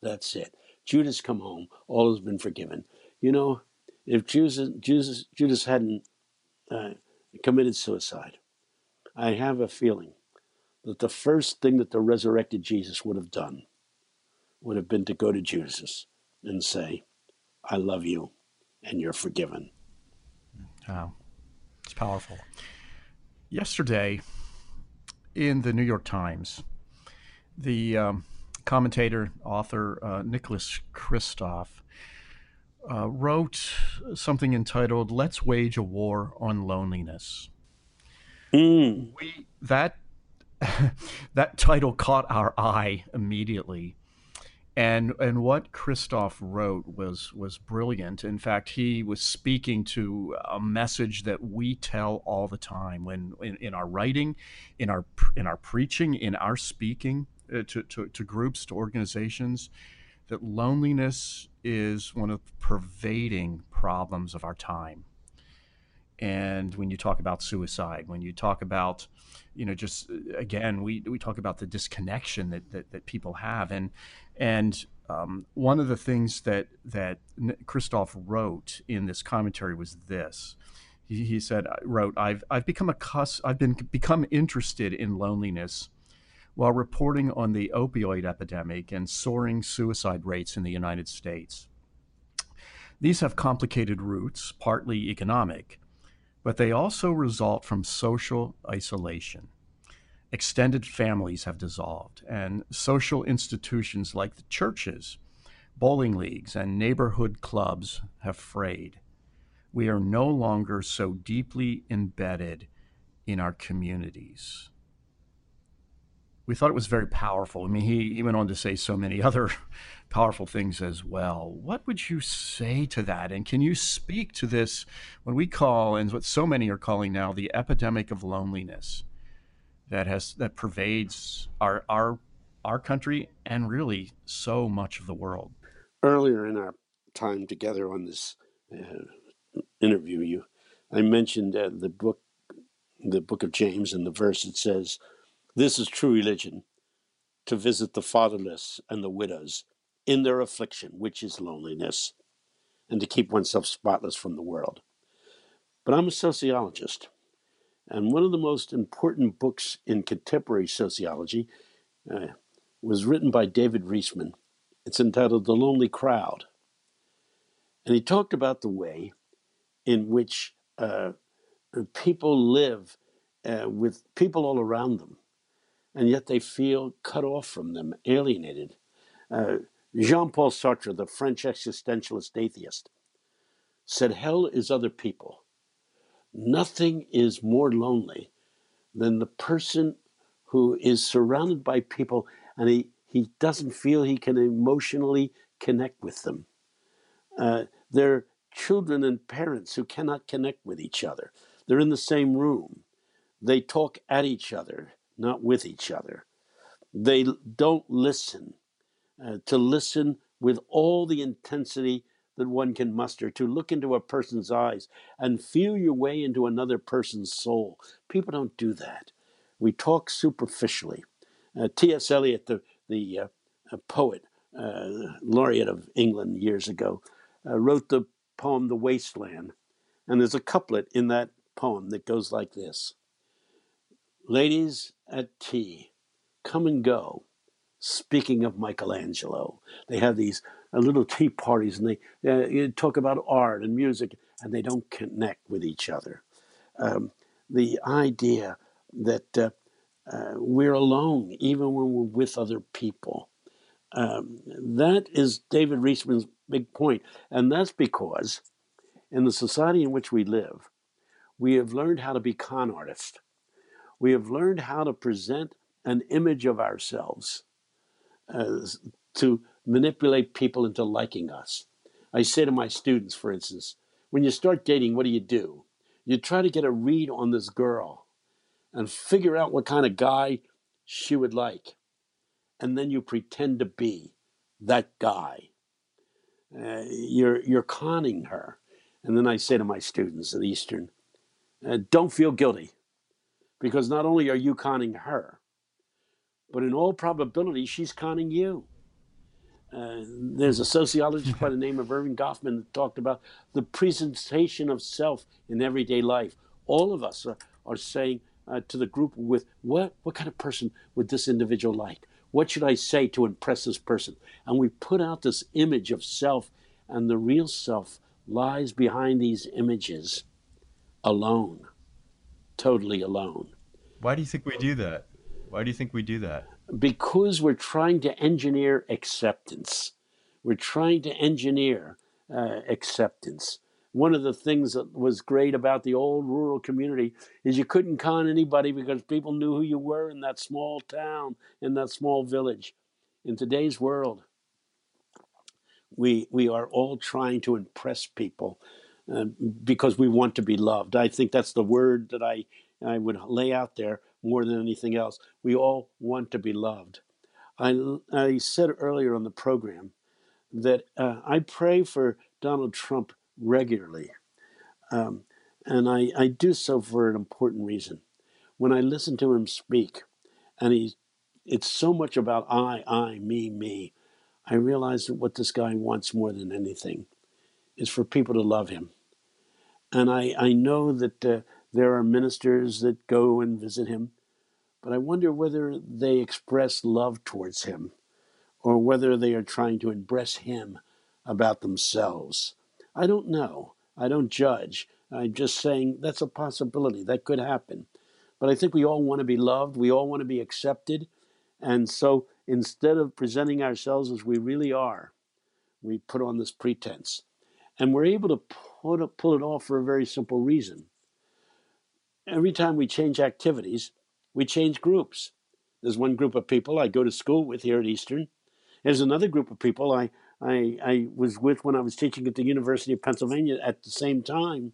that's it. Judas, come home. All has been forgiven. You know, if Judas, Judas, Judas hadn't uh, committed suicide, I have a feeling that the first thing that the resurrected Jesus would have done would have been to go to Judas and say, I love you and you're forgiven. Wow. It's powerful. Yesterday in the New York Times, the um, commentator, author uh, Nicholas Kristof uh, wrote something entitled "Let's Wage a War on Loneliness." Mm. We that <laughs> that title caught our eye immediately and and what Kristof wrote was was brilliant. In fact, he was speaking to a message that we tell all the time when in, in our writing, in our in our preaching, in our speaking uh, to, to, to groups, to organizations, that loneliness is one of the pervading problems of our time. And when you talk about suicide, when you talk about you know just uh, again we we talk about the disconnection that that, that people have and and um, one of the things that that Kristof wrote in this commentary was this. He, he said, "wrote I've I've become a cuss I've been become interested in loneliness." While reporting on the opioid epidemic and soaring suicide rates in the United States. These have complicated roots, partly economic, but they also result from social isolation. Extended families have dissolved, and social institutions like the churches, bowling leagues, and neighborhood clubs have frayed. We are no longer so deeply embedded in our communities. We thought it was very powerful. I mean, he, he went on to say so many <laughs> other powerful things as well. What would you say to that? And can you speak to this when we call, and what so many are calling now, the epidemic of loneliness that has that pervades our our our country and really so much of the world? Earlier in our time together on this uh, interview, you I mentioned uh, the book, the book of James, and the verse it says, "This is true religion." To visit the fatherless and the widows in their affliction, which is loneliness, and to keep oneself spotless from the world. But I'm a sociologist, and one of the most important books in contemporary sociology uh, was written by David Riesman. It's entitled The Lonely Crowd. And he talked about the way in which uh, people live uh, with people all around them, and yet they feel cut off from them, alienated. Uh, Jean Paul Sartre, the French existentialist atheist, said, Hell is other people. Nothing is more lonely than the person who is surrounded by people and he, he doesn't feel he can emotionally connect with them. Uh, they're children and parents who cannot connect with each other. They're in the same room. They talk at each other, not with each other. They don't listen. Uh, to listen with all the intensity that one can muster, to look into a person's eyes and feel your way into another person's soul. People don't do that. We talk superficially. Uh, T.S. Eliot, the, the uh, poet, uh, laureate of England years ago, uh, wrote the poem The Wasteland. And there's a couplet in that poem that goes like this Ladies at tea, come and go. Speaking of Michelangelo, they have these uh, little tea parties and they uh, talk about art and music and they don't connect with each other. Um, the idea that uh, uh, we're alone even when we're with other people. Um, that is David Riesman's big point. And that's because in the society in which we live, we have learned how to be con artists. We have learned how to present an image of ourselves to manipulate people into liking us. I say to my students, for instance, when you start dating, what do you do? You try to get a read on this girl and figure out what kind of guy she would like. And then you pretend to be that guy. Uh, you're, you're conning her. And then I say to my students at Eastern, uh, don't feel guilty because not only are you conning her, but in all probability, she's conning you. Uh, there's a sociologist <laughs> by the name of Erving Goffman that talked about the presentation of self in everyday life. All of us are, are saying uh, to the group with what, what kind of person would this individual like? What should I say to impress this person? And we put out this image of self, and the real self lies behind these images alone, totally alone. Why do you think we do that? Why do you think we do that? Because we're trying to engineer acceptance. We're trying to engineer uh, acceptance. One of the things that was great about the old rural community is you couldn't con anybody because people knew who you were in that small town, in that small village. In today's world, we we are all trying to impress people because we want to be loved. I think that's the word that I I would lay out there more than anything else. We all want to be loved. I I said earlier on the program that uh, I pray for Donald Trump regularly, um, and I I do so for an important reason. When I listen to him speak, and he it's so much about I, I, me, me. I realize that what this guy wants more than anything is for people to love him. And I, I know that uh, there are ministers that go and visit him, but I wonder whether they express love towards him or whether they are trying to impress him about themselves. I don't know. I don't judge. I'm just saying that's a possibility. That could happen. But I think we all want to be loved. We all want to be accepted. And so instead of presenting ourselves as we really are, we put on this pretense. And we're able to put it, pull it off for a very simple reason. Every time we change activities, we change groups. There's one group of people I go to school with here at Eastern. There's another group of people I, I, I was with when I was teaching at the University of Pennsylvania at the same time.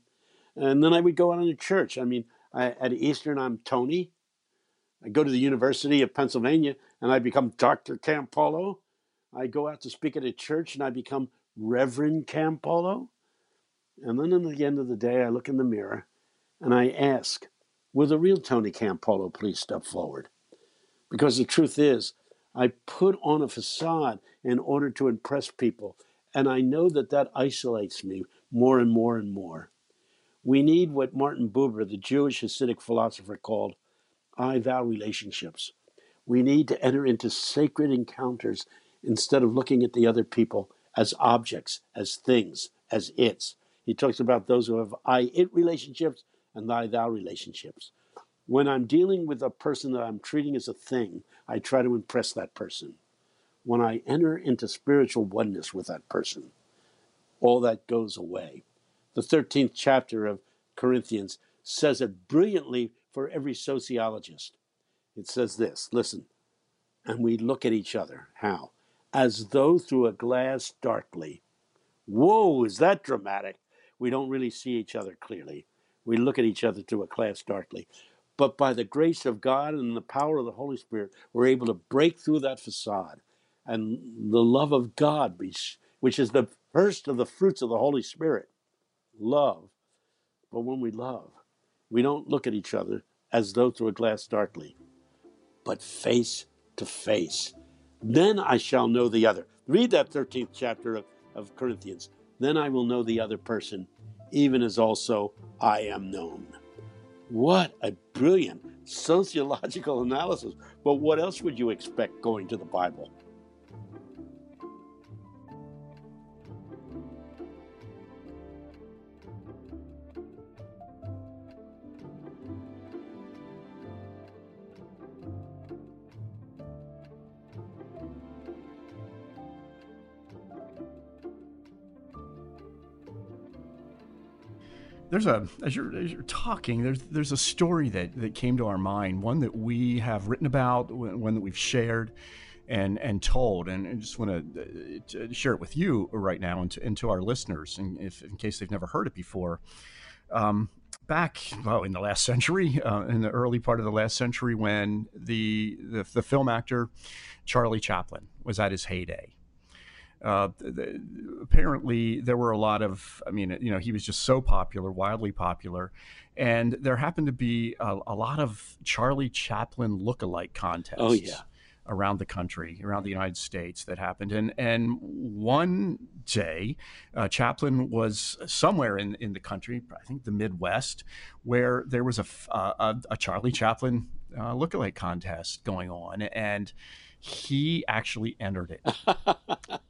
And then I would go out in a church. I mean, I, at Eastern, I'm Tony. I go to the University of Pennsylvania and I become Dr. Campolo. I go out to speak at a church and I become Reverend Campolo. And then at the end of the day, I look in the mirror and I ask, Will the real Tony Campolo please step forward? Because the truth is, I put on a facade in order to impress people, and I know that that isolates me more and more and more. We need what Martin Buber, the Jewish Hasidic philosopher, called I thou relationships. We need to enter into sacred encounters instead of looking at the other people as objects, as things, as its. He talks about those who have I it relationships and I thou relationships. When I'm dealing with a person that I'm treating as a thing, I try to impress that person. When I enter into spiritual oneness with that person, all that goes away. The 13th chapter of Corinthians says it brilliantly for every sociologist. It says this listen, and we look at each other. How? As though through a glass darkly. Whoa, is that dramatic? We don't really see each other clearly. We look at each other through a glass darkly. But by the grace of God and the power of the Holy Spirit, we're able to break through that facade and the love of God, which, is the first of the fruits of the Holy Spirit. Love. But when we love, we don't look at each other as though through a glass darkly, but face to face. Then I shall know the other. Read that 13th chapter of, of Corinthians. Then I will know the other person, even as also I am known. What a brilliant sociological <laughs> analysis. But what else would you expect going to the Bible? There's a as you're, as you're talking there's there's a story that that came to our mind one that we have written about one that we've shared and and told. And I just want to uh, share it with you right now and to, and to our listeners and if in case they've never heard it before. Um, back well in the last century <laughs> uh, in the early part of the last century when the, the the film actor Charlie Chaplin was at his heyday uh, the, apparently there were a lot of i mean you know he was just so popular wildly popular and there happened to be a, a lot of charlie chaplin look-alike contests oh yeah around the country, around the United States that happened. And and one day, uh, Chaplin was somewhere in, in the country, I think the Midwest, where there was a, a, a Charlie Chaplin uh, lookalike contest going on. And he actually entered it. <laughs>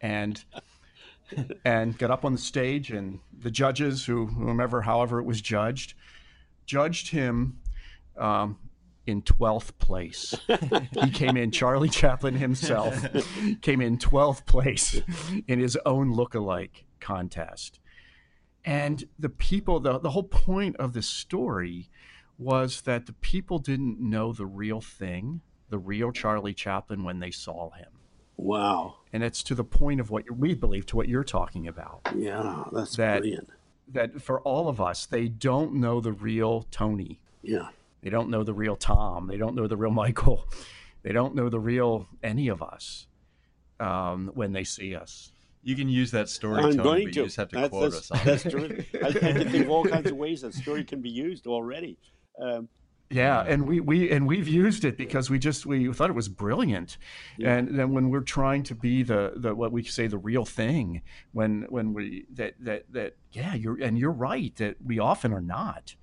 and and got up on the stage and the judges who whomever however it was judged judged him um, in 12th place. <laughs> He came in charlie chaplin himself came in 12th place in his own look-alike contest. And the people the, the whole point of this story was that the people didn't know the real thing the real charlie chaplin when they saw him Wow. And it's to the point of what we believe, to what you're talking about. Yeah, that's that, brilliant. That for all of us, they don't know the real Tony. Yeah. They don't know the real Tom. They don't know the real Michael. <laughs> They don't know the real any of us um, when they see us. You can use that story, I'm Tony, going but to. you just have to that's, quote that's, us. That's true. I, I can think of all kinds of ways that story can be used already. Um, yeah, and we, we and we've used it because we just we thought it was brilliant, yeah. and then when we're trying to be the, the what we say the real thing, when when we that that that yeah you're and you're right that we often are not,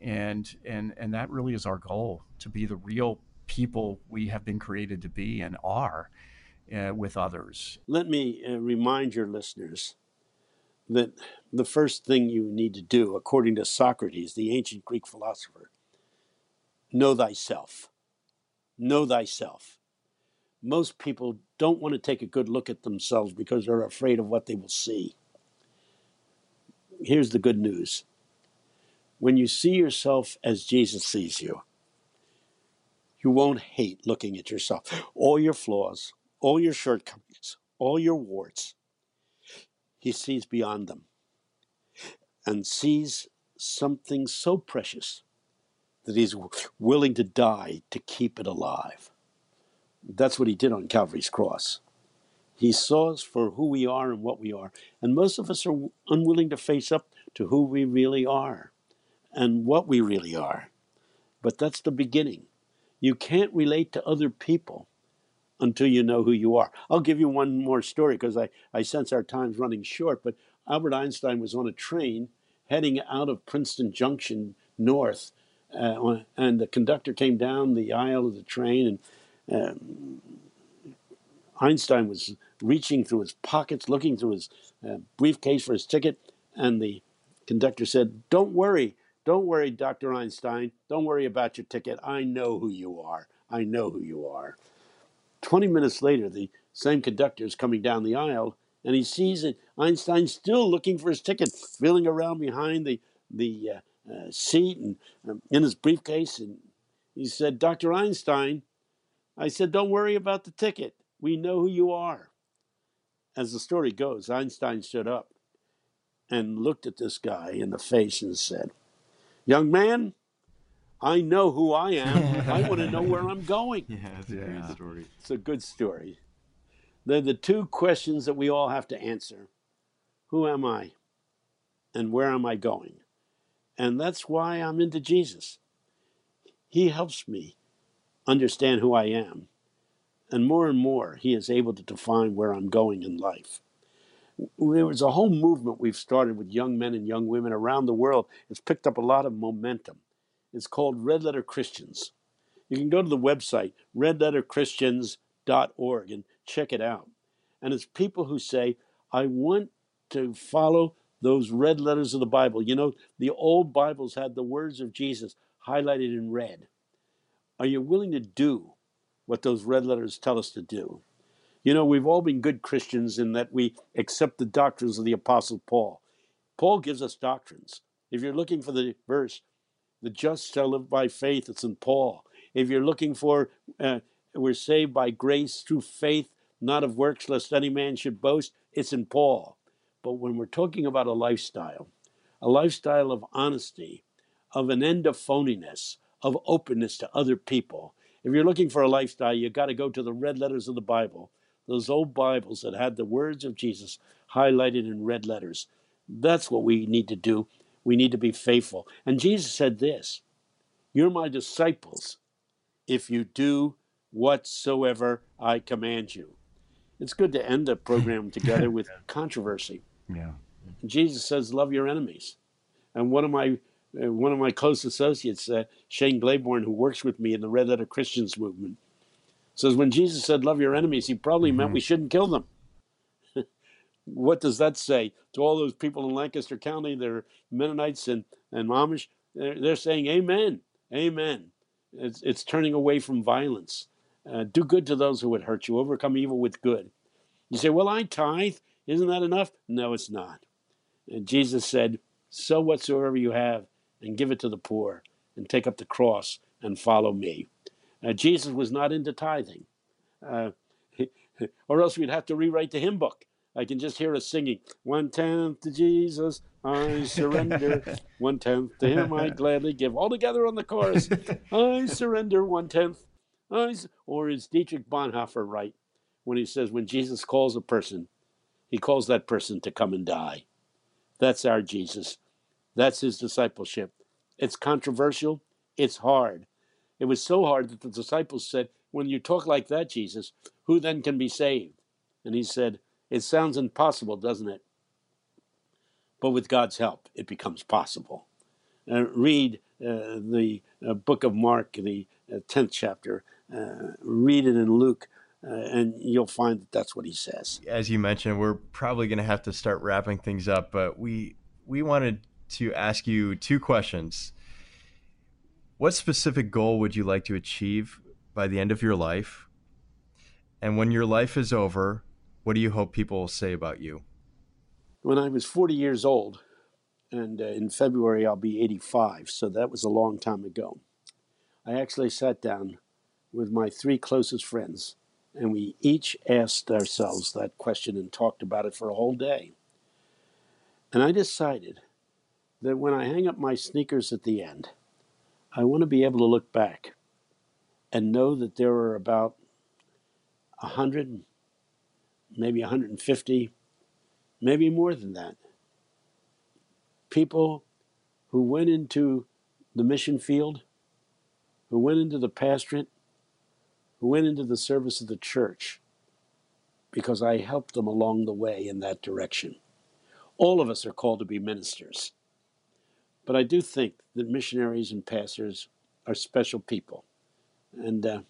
and and and that really is our goal to be the real people we have been created to be and are uh, with others. Let me uh, remind your listeners that the first thing you need to do, according to Socrates, the ancient Greek philosopher know thyself. Know thyself. Most people don't want to take a good look at themselves because they're afraid of what they will see. Here's the good news when you see yourself as Jesus sees you, you won't hate looking at yourself. All your flaws, all your shortcomings, all your warts, he sees beyond them and sees something so precious that he's willing to die to keep it alive. That's what he did on Calvary's cross. He saw us for who we are and what we are. And most of us are unwilling to face up to who we really are and what we really are. But that's the beginning. You can't relate to other people until you know who you are. I'll give you one more story because I, I sense our time's running short. But Albert Einstein was on a train heading out of Princeton Junction north uh, and the conductor came down the aisle of the train, and um, Einstein was reaching through his pockets, looking through his uh, briefcase for his ticket, and the conductor said, "Don't worry, don't worry, Dr. Einstein. Don't worry about your ticket. I know who you are. I know who you are." Twenty minutes later, the same conductor is coming down the aisle, and he sees Einstein still looking for his ticket, feeling around behind the the uh, uh, seat and um, in his briefcase. And he said, Dr. Einstein, I said, don't worry about the ticket. We know who you are. As the story goes, Einstein stood up and looked at this guy in the face and said, Young man, I know who I am. I want to know where I'm going. <laughs> Yeah, it's a yeah. great story. It's a good story. They're the two questions that we all have to answer Who am I? And where am I going? And that's why I'm into Jesus. He helps me understand who I am. And more and more, He is able to define where I'm going in life. There was a whole movement we've started with young men and young women around the world. It's picked up a lot of momentum. It's called Red Letter Christians. You can go to the website, redletterchristians.org, and check it out. And it's people who say, I want to follow those red letters of the Bible. You know, the old Bibles had the words of Jesus highlighted in red. Are you willing to do what those red letters tell us to do? You know, we've all been good Christians in that we accept the doctrines of the Apostle Paul. Paul gives us doctrines. If you're looking for the verse, the just shall live by faith, it's in Paul. If you're looking for, uh, we're saved by grace through faith, not of works, lest any man should boast, it's in Paul. But when we're talking about a lifestyle, a lifestyle of honesty, of an end of phoniness, of openness to other people, if you're looking for a lifestyle, you've got to go to the red letters of the Bible, those old Bibles that had the words of Jesus highlighted in red letters. That's what we need to do. We need to be faithful. And Jesus said this You're my disciples if you do whatsoever I command you. It's good to end the program together <laughs> with controversy. Yeah. Jesus says, "Love your enemies." And one of my uh, one of my close associates, uh, Shane Claiborne, who works with me in the Red Letter Christians movement, says when Jesus said, "Love your enemies," he probably mm-hmm. meant we shouldn't kill them. <laughs> what does that say to all those people in Lancaster County? They're Mennonites and and Amish. They're, they're saying, "Amen, Amen." It's, it's turning away from violence. Uh, do good to those who would hurt you. Overcome evil with good. You say, "Well, I tithe." Isn't that enough? No, it's not. And Jesus said, Sow whatsoever you have and give it to the poor, and take up the cross and follow me. Uh, Jesus was not into tithing, uh, <laughs> or else we'd have to rewrite the hymn book. I can just hear us singing, One tenth to Jesus, I surrender. <laughs> one tenth to him I gladly give. All together on the chorus, <laughs> I surrender one tenth. I, or is Dietrich Bonhoeffer right when he says, when Jesus calls a person, he calls that person to come and die. That's our Jesus. That's his discipleship. It's controversial. It's hard. It was so hard that the disciples said, When you talk like that, Jesus, who then can be saved? And he said, It sounds impossible, doesn't it? But with God's help, it becomes possible. Uh, read uh, the uh, book of Mark, the 10th uh, chapter. Uh, read it in Luke uh, and you'll find that that's what he says. As you mentioned, we're probably going to have to start wrapping things up, but we we wanted to ask you two questions. What specific goal would you like to achieve by the end of your life? And when your life is over, what do you hope people will say about you? When I was 40 years old, and uh, in February I'll be 85, so that was a long time ago. I actually sat down with my three closest friends and we each asked ourselves that question and talked about it for a whole day. And I decided that when I hang up my sneakers at the end, I want to be able to look back and know that there were about 100, maybe 150, maybe more than that, people who went into the mission field, who went into the pastorate, who went into the service of the church because I helped them along the way in that direction. All of us are called to be ministers. But I do think that missionaries and pastors are special people. And uh,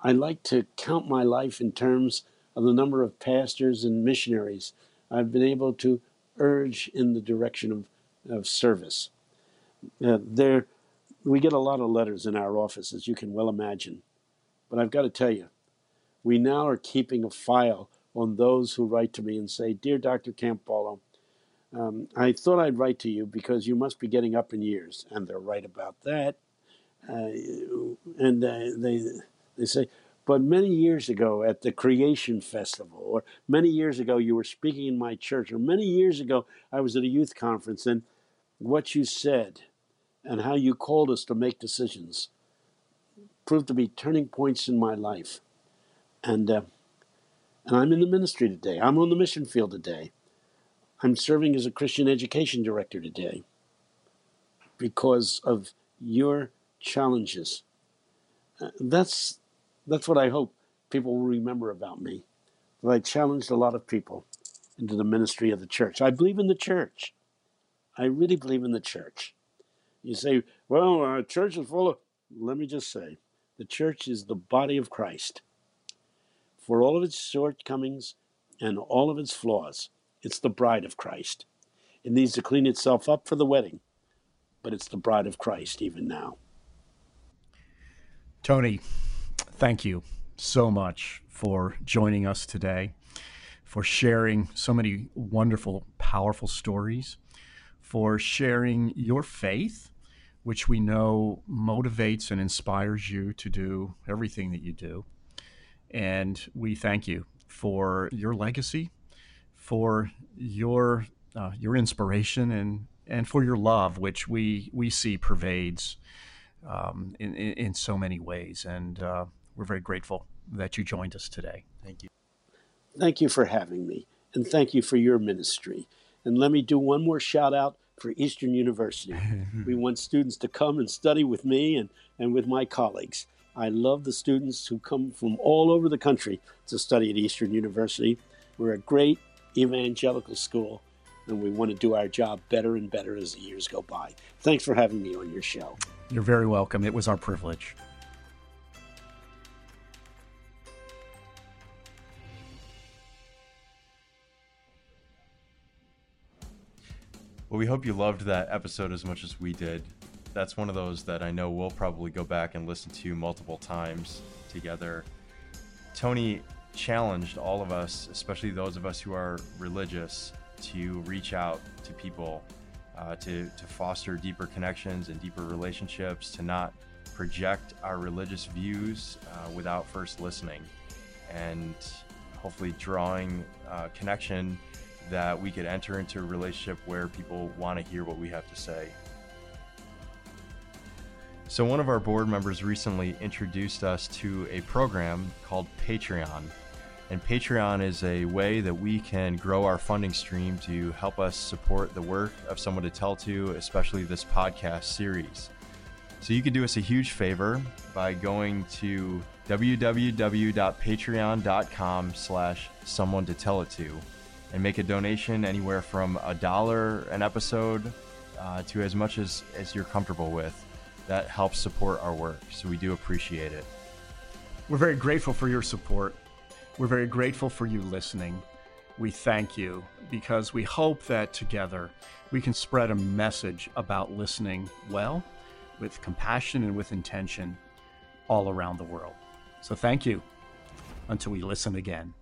I like to count my life in terms of the number of pastors and missionaries I've been able to urge in the direction of, of service. Uh, there, we get a lot of letters in our office, as you can well imagine. But I've got to tell you, we now are keeping a file on those who write to me and say, Dear Dr. Campolo, um, I thought I'd write to you because you must be getting up in years. And they're right about that. Uh, and uh, they, they say, but many years ago at the Creation Festival, or many years ago you were speaking in my church, or many years ago I was at a youth conference, and what you said and how you called us to make decisions proved to be turning points in my life. And uh, And I'm in the ministry today. I'm on the mission field today. I'm serving as a Christian education director today because of your challenges. Uh, that's that's what I hope people will remember about me. That I challenged a lot of people into the ministry of the church. I believe in the church. I really believe in the church. You say, well, our church is full of. Let me just say, the church is the body of Christ. For all of its shortcomings and all of its flaws, it's the bride of Christ. It needs to clean itself up for the wedding, but it's the bride of Christ even now. Tony, thank you so much for joining us today, for sharing so many wonderful, powerful stories, for sharing your faith, which we know motivates and inspires you to do everything that you do. And we thank you for your legacy, for your uh, your inspiration, and and for your love, which we we see pervades um, in, in, in so many ways. And uh, we're very grateful that you joined us today. Thank you. Thank you for having me, and thank you for your ministry. And let me do one more shout out for Eastern University. <laughs> we want students to come and study with me and, and with my colleagues. I love the students who come from all over the country to study at Eastern University. We're a great evangelical school, and we want to do our job better and better as the years go by. Thanks for having me on your show. You're very welcome. It was our privilege. Well, we hope you loved that episode as much as we did. That's one of those that I know we'll probably go back and listen to multiple times together. Tony challenged all of us, especially those of us who are religious, to reach out to people, uh, to, to foster deeper connections and deeper relationships, to not project our religious views uh, without first listening, and hopefully drawing uh, connection that we could enter into a relationship where people want to hear what we have to say. So, one of our board members recently introduced us to a program called Patreon. And Patreon is a way that we can grow our funding stream to help us support the work of Someone to Tell To, especially this podcast series. So you could do us a huge favor by going to www.patreon.com slash someone to tell it to and make a donation anywhere from a dollar an episode uh, to as much as, as you're comfortable with. That helps support our work, so we do appreciate it. We're very grateful for your support. We're very grateful for you listening. We thank you because we hope that together we can spread a message about listening well, with compassion, and with intention all around the world. So thank you until we listen again.